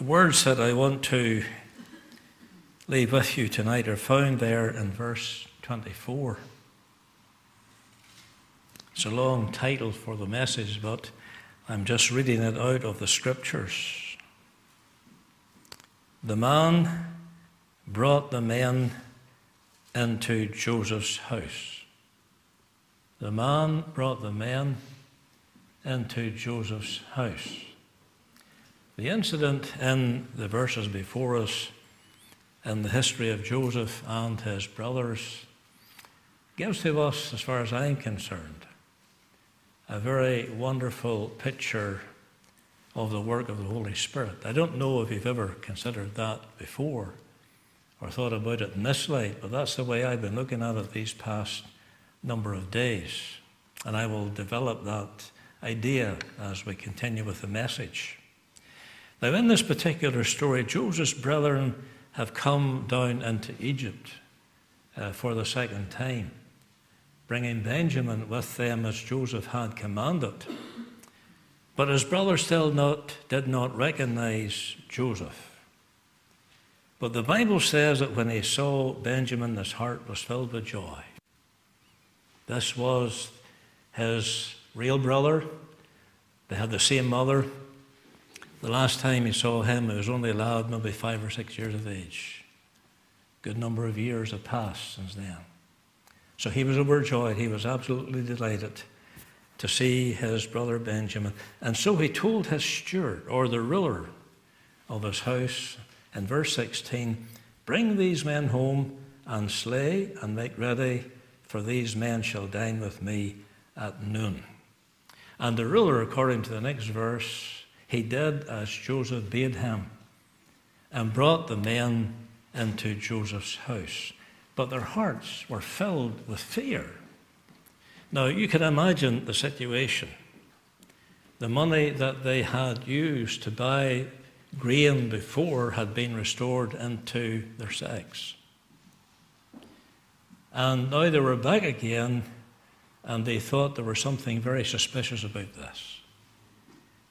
The words that I want to leave with you tonight are found there in verse 24. It's a long title for the message, but I'm just reading it out of the scriptures. The man brought the men into Joseph's house. The man brought the men into Joseph's house. The incident in the verses before us in the history of Joseph and his brothers gives to us, as far as I'm concerned, a very wonderful picture of the work of the Holy Spirit. I don't know if you've ever considered that before or thought about it in this light, but that's the way I've been looking at it these past number of days. And I will develop that idea as we continue with the message. Now, in this particular story, Joseph's brethren have come down into Egypt uh, for the second time, bringing Benjamin with them as Joseph had commanded. But his brothers still not, did not recognize Joseph. But the Bible says that when he saw Benjamin, his heart was filled with joy. This was his real brother. They had the same mother. The last time he saw him, he was only a lad, maybe five or six years of age. Good number of years have passed since then. So he was overjoyed. He was absolutely delighted to see his brother Benjamin. And so he told his steward, or the ruler of his house, in verse 16 Bring these men home and slay and make ready, for these men shall dine with me at noon. And the ruler, according to the next verse, he did as Joseph bade him and brought the men into Joseph's house. But their hearts were filled with fear. Now, you can imagine the situation. The money that they had used to buy grain before had been restored into their sacks. And now they were back again and they thought there was something very suspicious about this.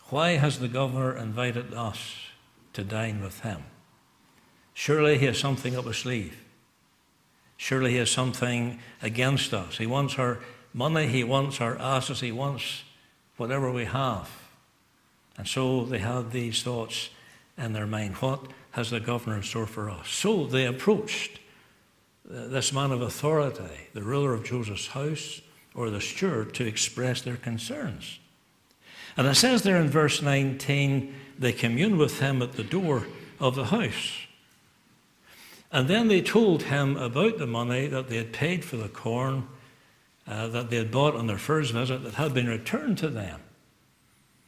Why has the governor invited us to dine with him? Surely he has something up his sleeve. Surely he has something against us. He wants our money, he wants our asses, he wants whatever we have. And so they had these thoughts in their mind. What has the governor in store for us? So they approached uh, this man of authority, the ruler of Joseph's house, or the steward to express their concerns. And it says there in verse 19, they communed with him at the door of the house. And then they told him about the money that they had paid for the corn uh, that they had bought on their first visit that had been returned to them,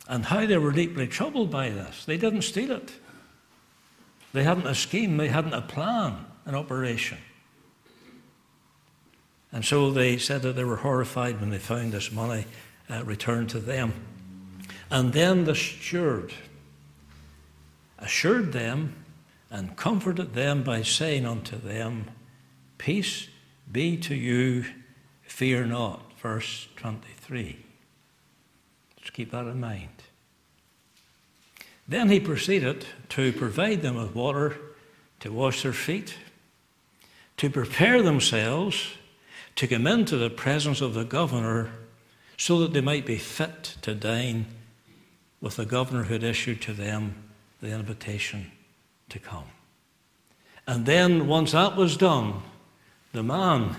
and how they were deeply troubled by this. They didn't steal it, they hadn't a scheme, they hadn't a plan, an operation. And so they said that they were horrified when they found this money uh, returned to them. And then the steward assured them and comforted them by saying unto them, Peace be to you, fear not. Verse 23. Let's keep that in mind. Then he proceeded to provide them with water to wash their feet, to prepare themselves to come into the presence of the governor so that they might be fit to dine with the governor who had issued to them the invitation to come. And then, once that was done, the man,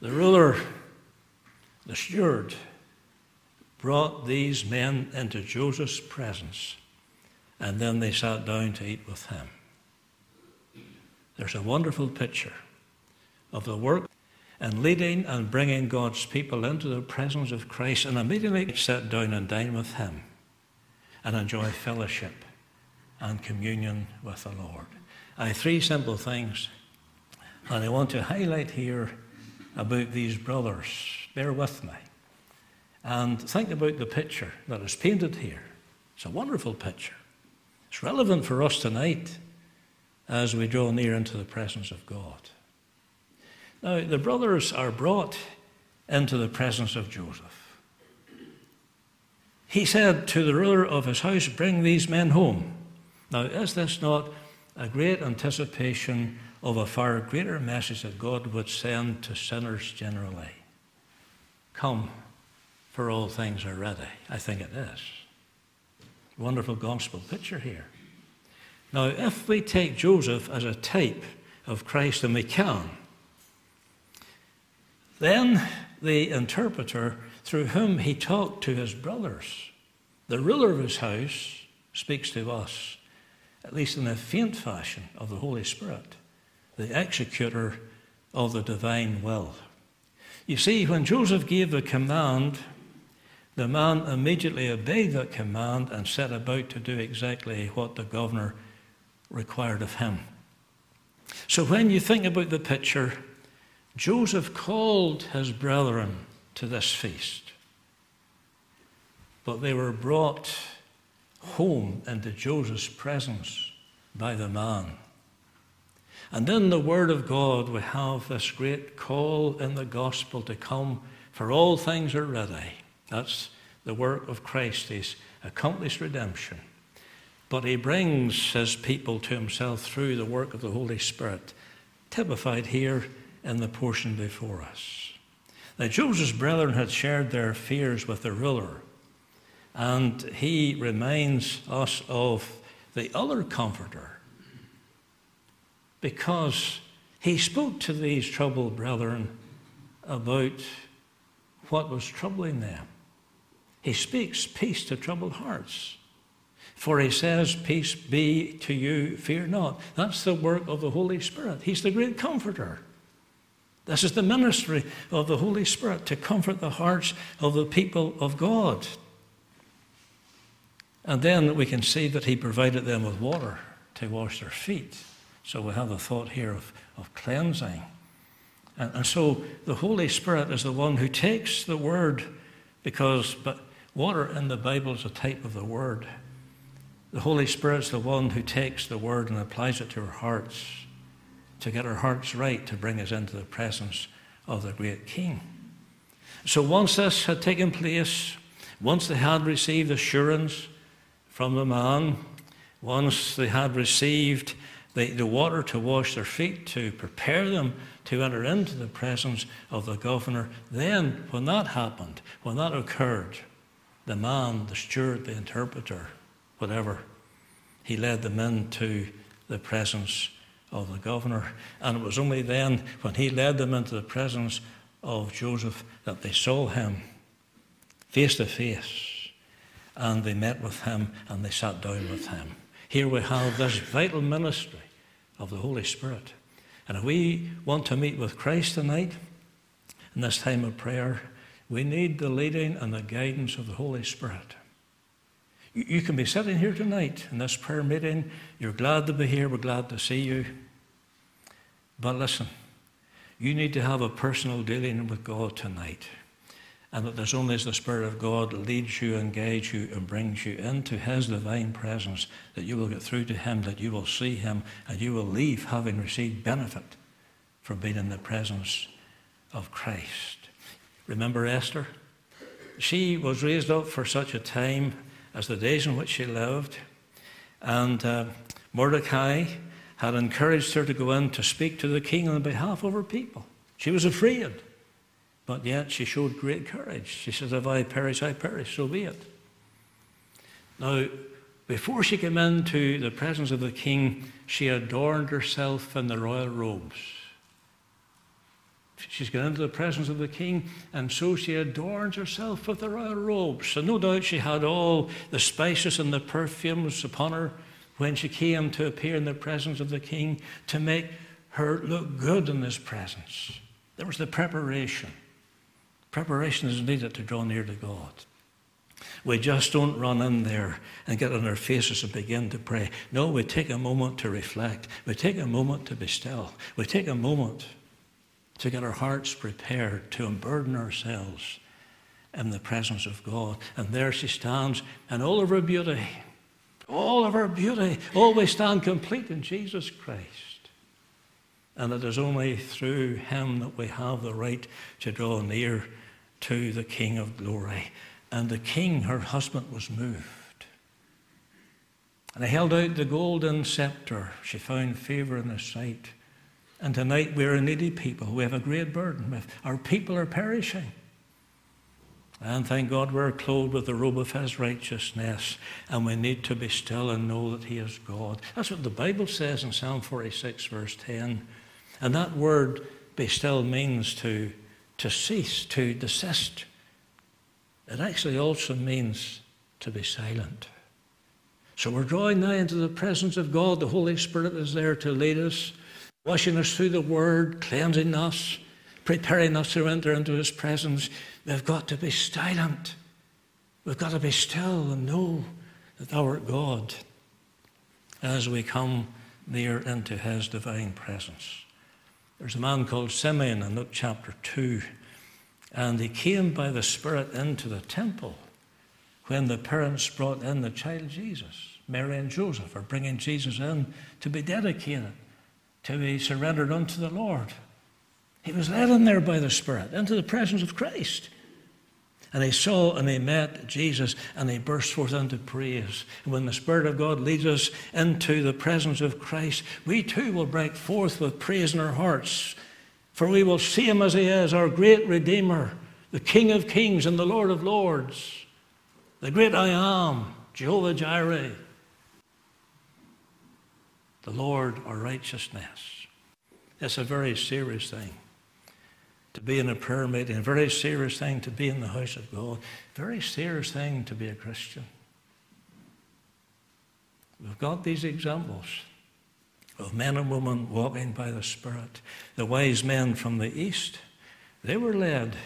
the ruler, the steward, brought these men into Joseph's presence, and then they sat down to eat with him. There's a wonderful picture of the work and leading and bringing God's people into the presence of Christ and immediately sit down and dine with Him and enjoy fellowship and communion with the Lord. I three simple things, and I want to highlight here about these brothers. Bear with me. And think about the picture that is painted here. It's a wonderful picture. It's relevant for us tonight as we draw near into the presence of God. Now, the brothers are brought into the presence of Joseph. He said to the ruler of his house, Bring these men home. Now, is this not a great anticipation of a far greater message that God would send to sinners generally? Come, for all things are ready. I think it is. Wonderful gospel picture here. Now, if we take Joseph as a type of Christ, and we can, then the interpreter through whom he talked to his brothers, the ruler of his house, speaks to us, at least in a faint fashion, of the Holy Spirit, the executor of the divine will. You see, when Joseph gave the command, the man immediately obeyed that command and set about to do exactly what the governor required of him. So when you think about the picture, Joseph called his brethren to this feast, but they were brought home into Joseph's presence by the man. And in the Word of God, we have this great call in the gospel to come, for all things are ready. That's the work of Christ, his accomplished redemption. But he brings his people to himself through the work of the Holy Spirit, typified here in the portion before us. Now, Joseph's brethren had shared their fears with the ruler, and he reminds us of the other comforter because he spoke to these troubled brethren about what was troubling them. He speaks peace to troubled hearts. For he says, Peace be to you, fear not. That's the work of the Holy Spirit. He's the great comforter. This is the ministry of the Holy Spirit to comfort the hearts of the people of God. And then we can see that he provided them with water to wash their feet. So we have the thought here of, of cleansing. And, and so the Holy Spirit is the one who takes the word because but water in the Bible is a type of the word. The Holy Spirit is the one who takes the word and applies it to our hearts to get our hearts right to bring us into the presence of the great King. So once this had taken place, once they had received assurance from the man, once they had received the, the water to wash their feet, to prepare them to enter into the presence of the governor, then when that happened, when that occurred, the man, the steward, the interpreter, whatever, he led them into the presence of the governor. And it was only then, when he led them into the presence of Joseph, that they saw him face to face. And they met with him and they sat down with him. Here we have this vital ministry of the Holy Spirit. And if we want to meet with Christ tonight, in this time of prayer, we need the leading and the guidance of the Holy Spirit. You can be sitting here tonight in this prayer meeting. You're glad to be here. We're glad to see you. But listen, you need to have a personal dealing with God tonight. And that there's only as the Spirit of God leads you and guides you and brings you into His divine presence that you will get through to Him, that you will see Him, and you will leave having received benefit from being in the presence of Christ. Remember Esther? She was raised up for such a time as the days in which she lived. And uh, Mordecai had encouraged her to go in to speak to the king on behalf of her people. She was afraid, but yet she showed great courage. She said, If I perish, I perish, so be it. Now, before she came into the presence of the king, she adorned herself in the royal robes. She's gone into the presence of the king, and so she adorns herself with the royal robes. So, no doubt, she had all the spices and the perfumes upon her when she came to appear in the presence of the king to make her look good in his presence. There was the preparation. Preparation is needed to draw near to God. We just don't run in there and get on our faces and begin to pray. No, we take a moment to reflect. We take a moment to be still. We take a moment to get our hearts prepared, to unburden ourselves in the presence of God. And there she stands in all of her beauty, all of her beauty, always stand complete in Jesus Christ. And it is only through him that we have the right to draw near to the King of glory. And the King, her husband, was moved. And he held out the golden scepter. She found favor in his sight. And tonight we're a needy people. We have a great burden. Our people are perishing. And thank God we're clothed with the robe of his righteousness. And we need to be still and know that he is God. That's what the Bible says in Psalm 46, verse 10. And that word, be still, means to, to cease, to desist. It actually also means to be silent. So we're drawing now into the presence of God. The Holy Spirit is there to lead us, washing us through the Word, cleansing us, preparing us to enter into His presence. We've got to be silent. We've got to be still and know that Thou art God as we come near into His divine presence. There's a man called Simeon in Luke chapter 2, and he came by the Spirit into the temple when the parents brought in the child Jesus. Mary and Joseph are bringing Jesus in to be dedicated, to be surrendered unto the Lord. He was led in there by the Spirit into the presence of Christ. And he saw and he met Jesus and he burst forth into praise. And when the Spirit of God leads us into the presence of Christ, we too will break forth with praise in our hearts. For we will see him as he is, our great Redeemer, the King of kings and the Lord of lords, the great I am, Jehovah Jireh, the Lord our righteousness. It's a very serious thing to be in a prayer meeting, a very serious thing to be in the house of God, very serious thing to be a Christian. We've got these examples of men and women walking by the Spirit. The wise men from the East, they were led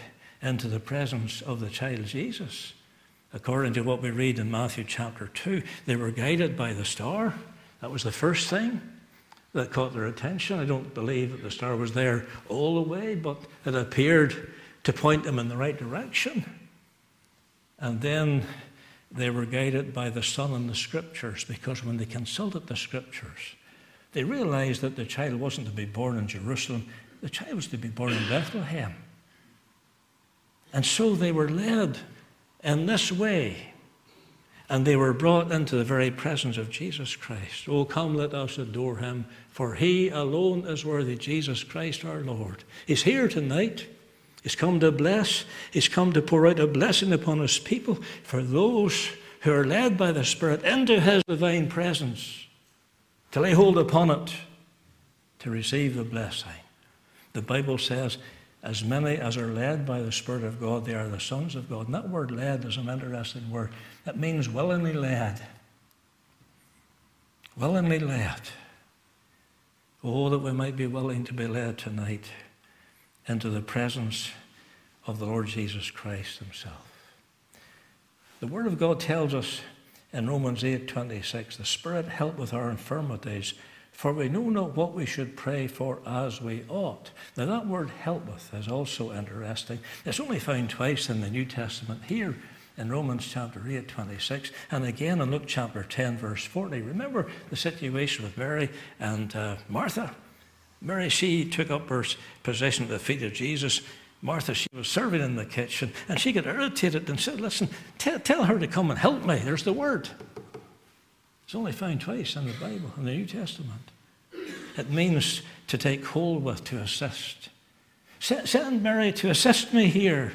into the presence of the child Jesus. According to what we read in Matthew chapter 2, they were guided by the star. That was the first thing that caught their attention. I don't believe that the star was there all the way, but it appeared to point them in the right direction. And then they were guided by the Sun and the Scriptures, because when they consulted the Scriptures, they realized that the child wasn't to be born in Jerusalem, the child was to be born in Bethlehem. And so they were led in this way and they were brought into the very presence of Jesus Christ. Oh, come, let us adore him, for he alone is worthy, Jesus Christ our Lord. He's here tonight. He's come to bless. He's come to pour out a blessing upon his people for those who are led by the Spirit into his divine presence, to lay hold upon it, to receive the blessing. The Bible says as many as are led by the Spirit of God, they are the sons of God. And that word led is an interesting word. It means willingly led. Willingly led. Oh, that we might be willing to be led tonight into the presence of the Lord Jesus Christ Himself. The Word of God tells us in Romans 8 26, the Spirit help with our infirmities for we know not what we should pray for as we ought. Now, that word helpeth is also interesting. It's only found twice in the New Testament here in Romans chapter 8, 26, and again in Luke chapter 10, verse 40. Remember the situation with Mary and uh, Martha? Mary, she took up her position at the feet of Jesus. Martha, she was serving in the kitchen, and she got irritated and said, Listen, t- tell her to come and help me. There's the word. It's only found twice in the Bible, in the New Testament. It means to take hold with, to assist. Send Mary to assist me here.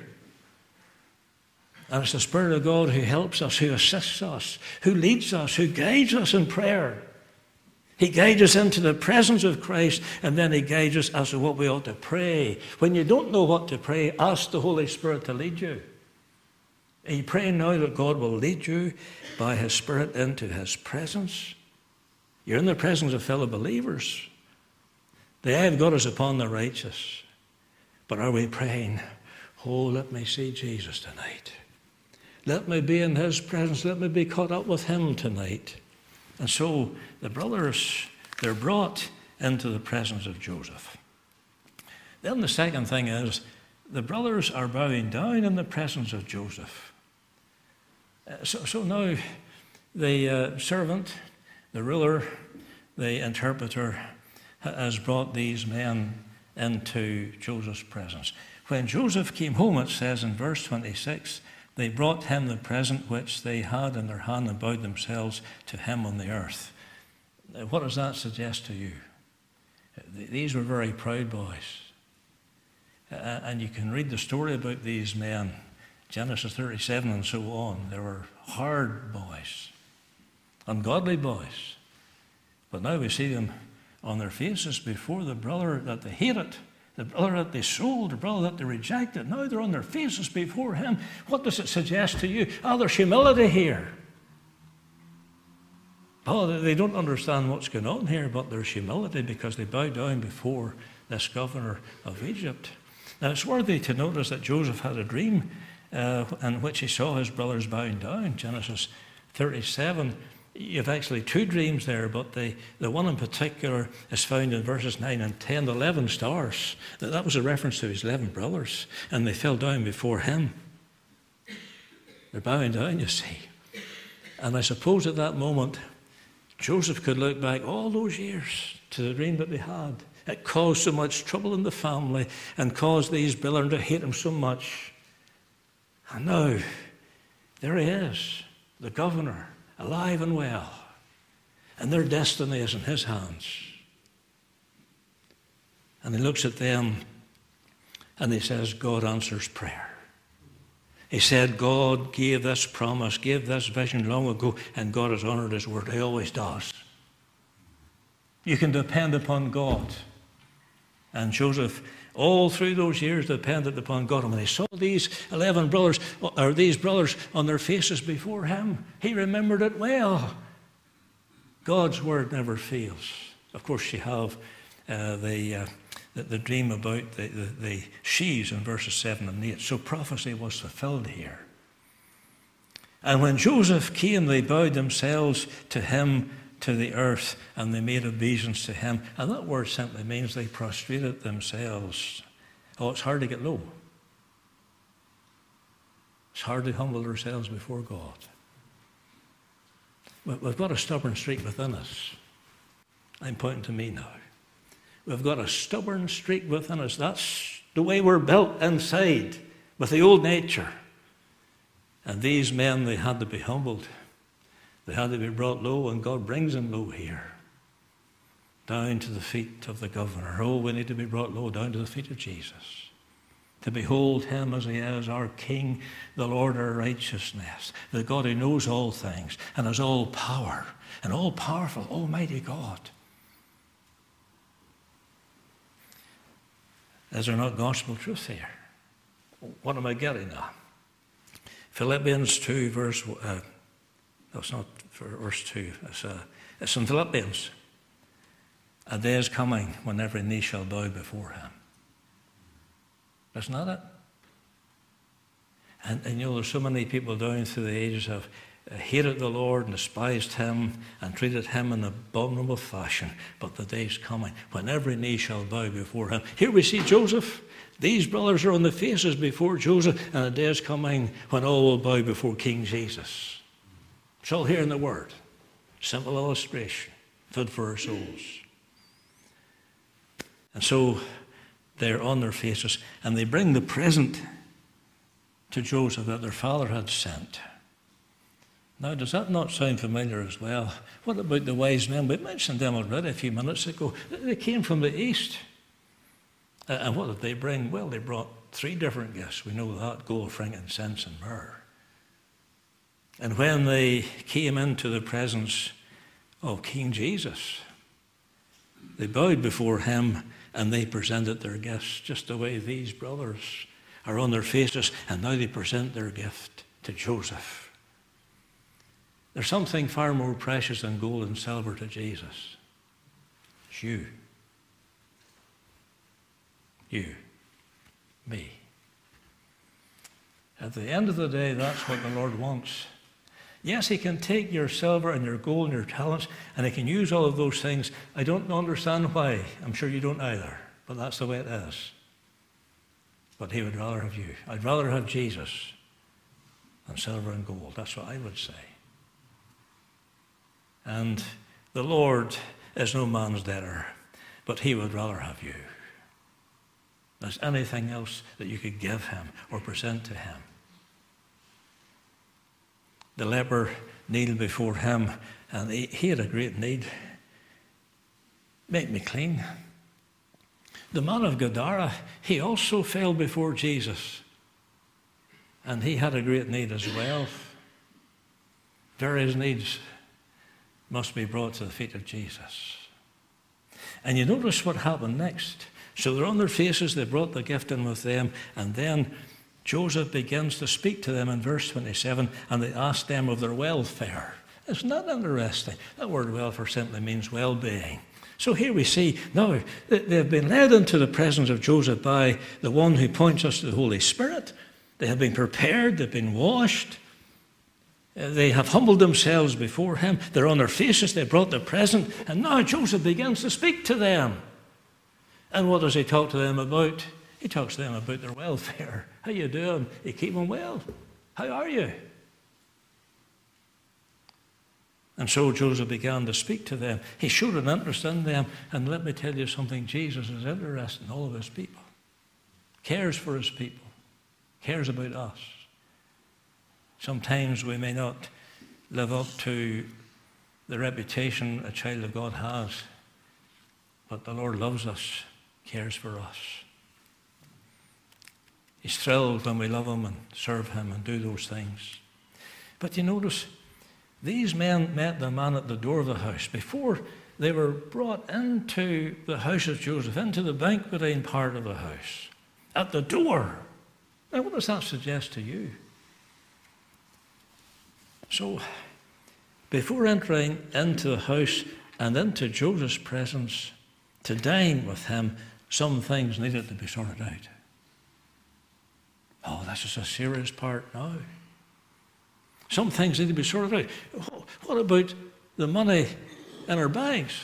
And it's the Spirit of God who helps us, who assists us, who leads us, who guides us in prayer. He guides us into the presence of Christ, and then He guides us as to what we ought to pray. When you don't know what to pray, ask the Holy Spirit to lead you. Are you praying now that God will lead you by His Spirit into His presence? You're in the presence of fellow believers. The eye of God is upon the righteous. But are we praying, Oh, let me see Jesus tonight? Let me be in His presence. Let me be caught up with Him tonight. And so the brothers, they're brought into the presence of Joseph. Then the second thing is, the brothers are bowing down in the presence of Joseph. Uh, so, so now the uh, servant, the ruler, the interpreter has brought these men into Joseph's presence. When Joseph came home, it says in verse 26, They brought him the present which they had in their hand and bowed themselves to him on the earth. What does that suggest to you? These were very proud boys. And you can read the story about these men, Genesis 37 and so on. They were hard boys, ungodly boys. But now we see them on their faces before the brother that they hated, the brother that they sold, the brother that they rejected. Now they're on their faces before him. What does it suggest to you? Oh, there's humility here. Oh, they don't understand what's going on here, but there's humility because they bow down before this governor of Egypt. Now, it's worthy to notice that Joseph had a dream uh, in which he saw his brothers bowing down. Genesis 37. You've actually two dreams there, but the, the one in particular is found in verses 9 and 10, the 11 stars. That was a reference to his 11 brothers, and they fell down before him. They're bowing down, you see. And I suppose at that moment, Joseph could look back all those years to the dream that they had. It caused so much trouble in the family and caused these brethren to hate him so much. And now, there he is, the governor, alive and well. And their destiny is in his hands. And he looks at them and he says, God answers prayer. He said, God gave this promise, gave this vision long ago, and God has honored his word. He always does. You can depend upon God. And Joseph, all through those years, depended upon God. And when he saw these 11 brothers, or these brothers on their faces before him, he remembered it well. God's word never fails. Of course, you have uh, the. Uh, the, the dream about the, the, the sheaves in verses 7 and 8. So prophecy was fulfilled here. And when Joseph came, they bowed themselves to him to the earth and they made obeisance to him. And that word simply means they prostrated themselves. Oh, it's hard to get low. It's hard to humble ourselves before God. We've got a stubborn streak within us. I'm pointing to me now. We've got a stubborn streak within us. That's the way we're built inside with the old nature. And these men, they had to be humbled. They had to be brought low, and God brings them low here. Down to the feet of the governor. Oh, we need to be brought low down to the feet of Jesus. To behold him as he is, our King, the Lord our righteousness, the God who knows all things and has all power, and all powerful, Almighty God. Is there not gospel truth here? What am I getting at? Philippians 2, verse, uh, that's not for verse 2, it's, it's in Philippians. A day is coming when every knee shall bow before him. Isn't that it? And, and you know, there's so many people down through the ages have hated the Lord and despised him and treated him in an abominable fashion. But the day's coming when every knee shall bow before him. Here we see Joseph. These brothers are on the faces before Joseph, and the day is coming when all will bow before King Jesus. All here in the Word. Simple illustration, food for our souls. And so they're on their faces, and they bring the present to Joseph that their father had sent. Now, does that not sound familiar as well? What about the wise men? We mentioned them already a few minutes ago. They came from the east. And what did they bring? Well, they brought three different gifts. We know that gold, frankincense, and myrrh. And when they came into the presence of King Jesus, they bowed before him and they presented their gifts just the way these brothers are on their faces, and now they present their gift to Joseph. There's something far more precious than gold and silver to Jesus. It's you. You. Me. At the end of the day, that's what the Lord wants. Yes, He can take your silver and your gold and your talents, and He can use all of those things. I don't understand why. I'm sure you don't either, but that's the way it is. But He would rather have you. I'd rather have Jesus than silver and gold. That's what I would say. And the Lord is no man's debtor, but he would rather have you. There's anything else that you could give him or present to him. The leper kneeled before him, and he, he had a great need. Make me clean. The man of Gadara, he also fell before Jesus, and he had a great need as well. Various needs must be brought to the feet of Jesus. And you notice what happened next. So they're on their faces, they brought the gift in with them, and then Joseph begins to speak to them in verse 27, and they ask them of their welfare. Isn't that interesting? That word welfare simply means well being. So here we see now they've been led into the presence of Joseph by the one who points us to the Holy Spirit. They have been prepared, they've been washed, uh, they have humbled themselves before him. They're on their faces, they brought their present, and now Joseph begins to speak to them. And what does he talk to them about? He talks to them about their welfare. How you doing? You keep them well? How are you? And so Joseph began to speak to them. He showed an interest in them. And let me tell you something Jesus is interested in all of his people, cares for his people, cares about us. Sometimes we may not live up to the reputation a child of God has, but the Lord loves us, cares for us. He's thrilled when we love Him and serve Him and do those things. But you notice, these men met the man at the door of the house. Before they were brought into the house of Joseph, into the banqueting part of the house, at the door. Now, what does that suggest to you? So, before entering into the house and into Joseph's presence to dine with him, some things needed to be sorted out. Oh, this is a serious part now. Some things need to be sorted out. What about the money in our banks?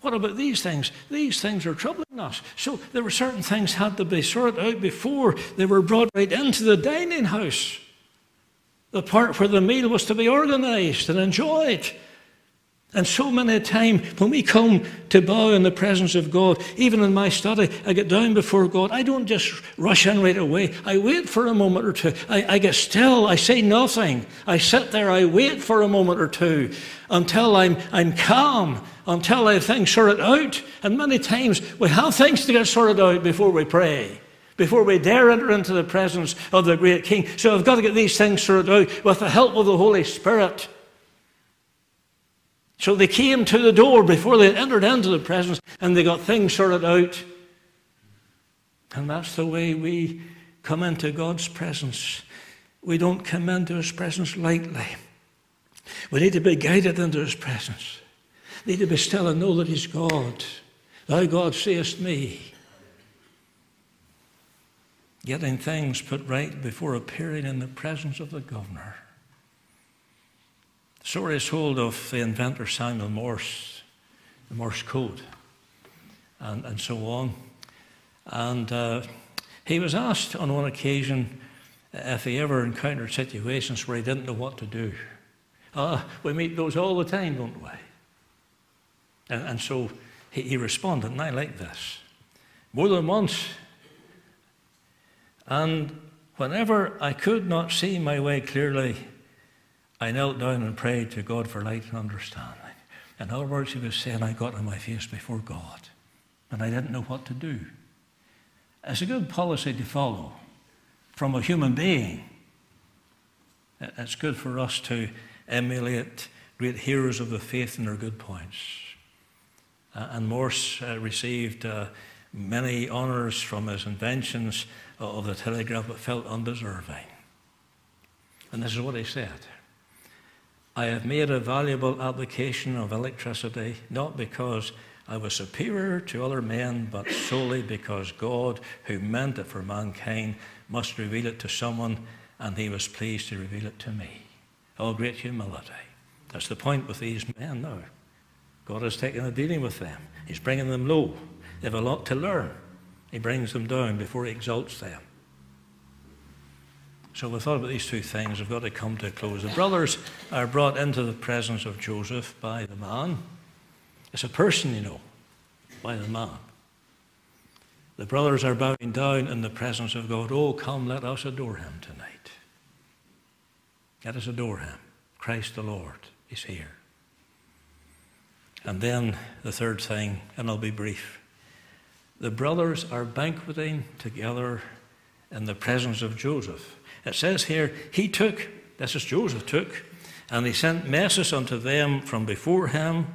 What about these things? These things are troubling us. So there were certain things had to be sorted out before they were brought right into the dining house the part where the meal was to be organized and enjoyed. And so many a time when we come to bow in the presence of God, even in my study, I get down before God. I don't just rush in right away. I wait for a moment or two. I, I get still. I say nothing. I sit there. I wait for a moment or two until I'm, I'm calm, until I have things sorted out. And many times we have things to get sorted out before we pray before we dare enter into the presence of the great King. So I've got to get these things sorted out with the help of the Holy Spirit. So they came to the door before they entered into the presence and they got things sorted out. And that's the way we come into God's presence. We don't come into His presence lightly. We need to be guided into His presence. We need to be still and know that He's God. Thou, God, seest me getting things put right before appearing in the presence of the governor. The story is told of the inventor Samuel Morse, the Morse code, and, and so on. And uh, he was asked on one occasion if he ever encountered situations where he didn't know what to do. Uh, we meet those all the time, don't we? And, and so he, he responded, and I like this. More than once, and whenever I could not see my way clearly, I knelt down and prayed to God for light and understanding. In other words, he was saying, I got on my face before God, and I didn't know what to do. It's a good policy to follow from a human being. It's good for us to emulate great heroes of the faith and their good points. Uh, and Morse uh, received uh, many honours from his inventions of the telegraph, but felt undeserving. And this is what he said I have made a valuable application of electricity, not because I was superior to other men, but solely because God, who meant it for mankind, must reveal it to someone, and he was pleased to reveal it to me. All great humility. That's the point with these men now. God has taken a dealing with them, He's bringing them low. They have a lot to learn. He brings them down before he exalts them. So we thought about these two things. We've got to come to a close. The brothers are brought into the presence of Joseph by the man. It's a person, you know, by the man. The brothers are bowing down in the presence of God. Oh, come, let us adore him tonight. Let us adore him. Christ the Lord is here. And then the third thing, and I'll be brief. The brothers are banqueting together in the presence of Joseph. It says here, he took, this is Joseph took, and he sent messes unto them from before him.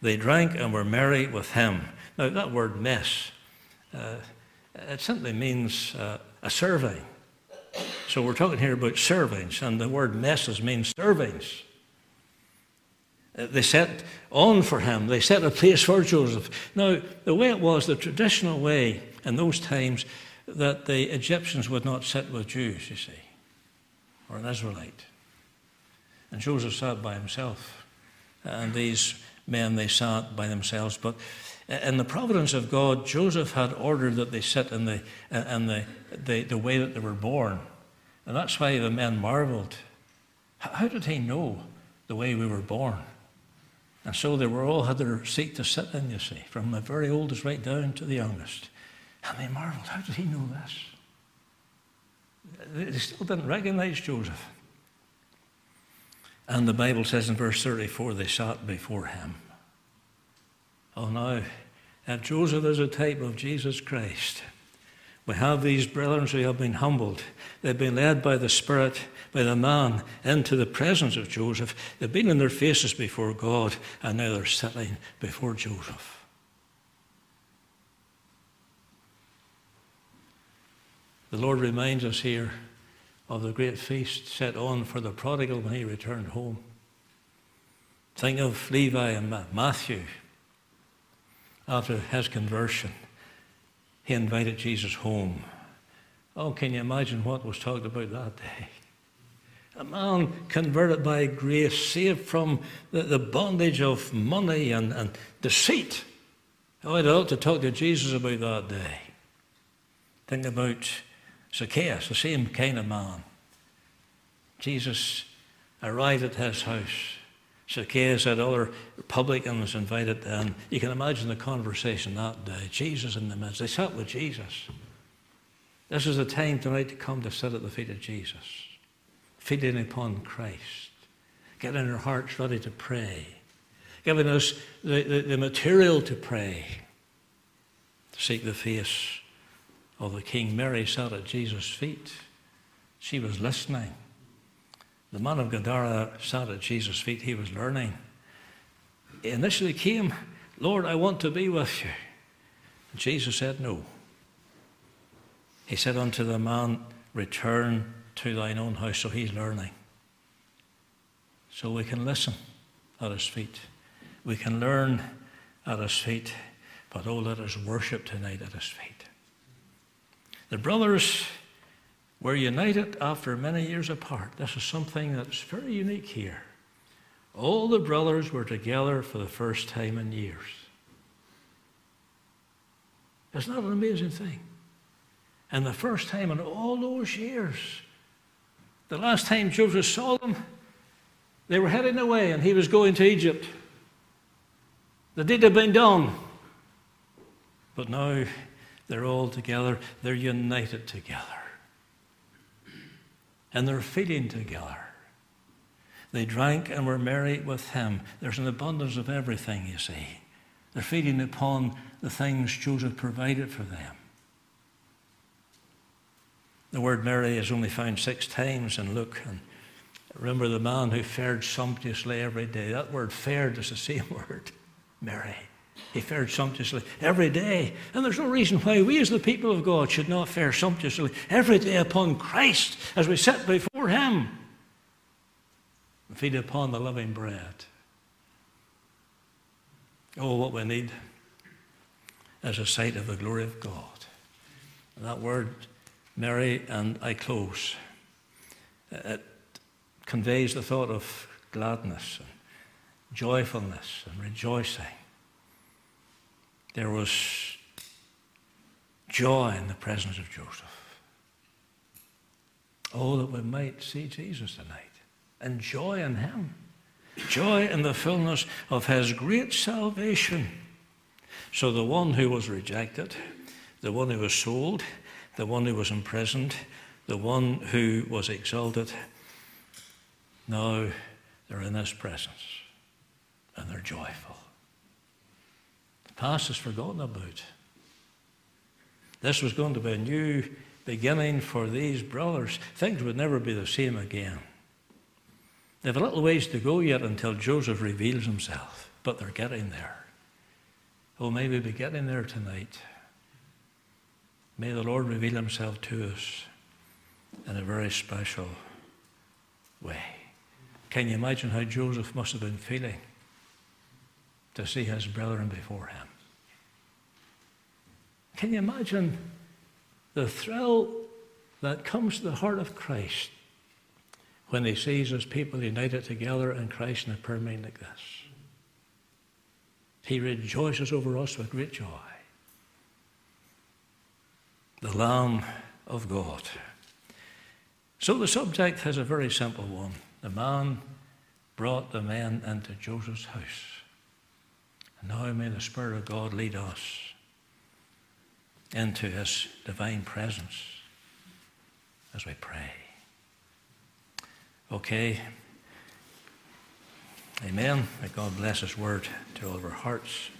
They drank and were merry with him. Now, that word mess, uh, it simply means uh, a serving. So we're talking here about servings, and the word messes means servings. Uh, they set on for him, they set a place for Joseph. Now, the way it was, the traditional way in those times, that the Egyptians would not sit with Jews, you see, or an Israelite. And Joseph sat by himself, and these men, they sat by themselves. But in the providence of God, Joseph had ordered that they sit in the, in the, the, the way that they were born. And that's why the men marveled. How did he know the way we were born? And so they were all had their seat to sit in, you see, from the very oldest right down to the youngest. And they marveled, how did he know this? They still didn't recognize Joseph. And the Bible says in verse 34, they sat before him. Oh, now, if Joseph is a type of Jesus Christ, we have these brethren who have been humbled. They've been led by the Spirit, by the man, into the presence of Joseph. They've been in their faces before God, and now they're sitting before Joseph. The Lord reminds us here of the great feast set on for the prodigal when he returned home. Think of Levi and Matthew. After his conversion, he invited Jesus home. Oh, can you imagine what was talked about that day? A man converted by grace, saved from the, the bondage of money and, and deceit. Oh, I'd ought to talk to Jesus about that day. Think about Zacchaeus, the same kind of man. Jesus arrived at his house. Zacchaeus had other publicans invited, and you can imagine the conversation that day. Jesus in the midst. They sat with Jesus. This is the time tonight to come to sit at the feet of Jesus, feeding upon Christ, getting our hearts ready to pray, giving us the, the, the material to pray, to seek the face of the King. Mary sat at Jesus' feet. She was listening. The man of Gadara sat at Jesus' feet. He was learning. He initially came, Lord, I want to be with you. And Jesus said, No. He said unto the man, Return to thine own house. So he's learning. So we can listen at his feet. We can learn at his feet. But oh, let us worship tonight at his feet. The brothers were united after many years apart. This is something that's very unique here. All the brothers were together for the first time in years. It's not an amazing thing? And the first time in all those years, the last time Joseph saw them, they were heading away and he was going to Egypt. The deed had been done. But now they're all together, they're united together. And they're feeding together. They drank and were merry with him. There's an abundance of everything, you see. They're feeding upon the things Joseph provided for them. The word merry is only found six times in Luke. And remember the man who fared sumptuously every day. That word fared is the same word, merry. He fared sumptuously every day. And there's no reason why we, as the people of God, should not fare sumptuously every day upon Christ as we sit before Him and feed upon the living bread. Oh, what we need is a sight of the glory of God. And that word, merry, and I close, it conveys the thought of gladness and joyfulness and rejoicing. There was joy in the presence of Joseph. Oh, that we might see Jesus tonight and joy in Him. Joy in the fullness of His great salvation. So the one who was rejected, the one who was sold, the one who was imprisoned, the one who was exalted, Now they're in His presence and they're joyful. Past is forgotten about. This was going to be a new beginning for these brothers. Things would never be the same again. They have a little ways to go yet until Joseph reveals himself, but they're getting there. Oh, may we be getting there tonight. May the Lord reveal himself to us in a very special way. Can you imagine how Joseph must have been feeling to see his brethren before him? Can you imagine the thrill that comes to the heart of Christ when he sees his people united together in Christ in a prayer meeting like this? He rejoices over us with great joy. The Lamb of God. So the subject has a very simple one. The man brought the men into Joseph's house. Now may the Spirit of God lead us into his divine presence as we pray. Okay. Amen. May God bless his word to all of our hearts.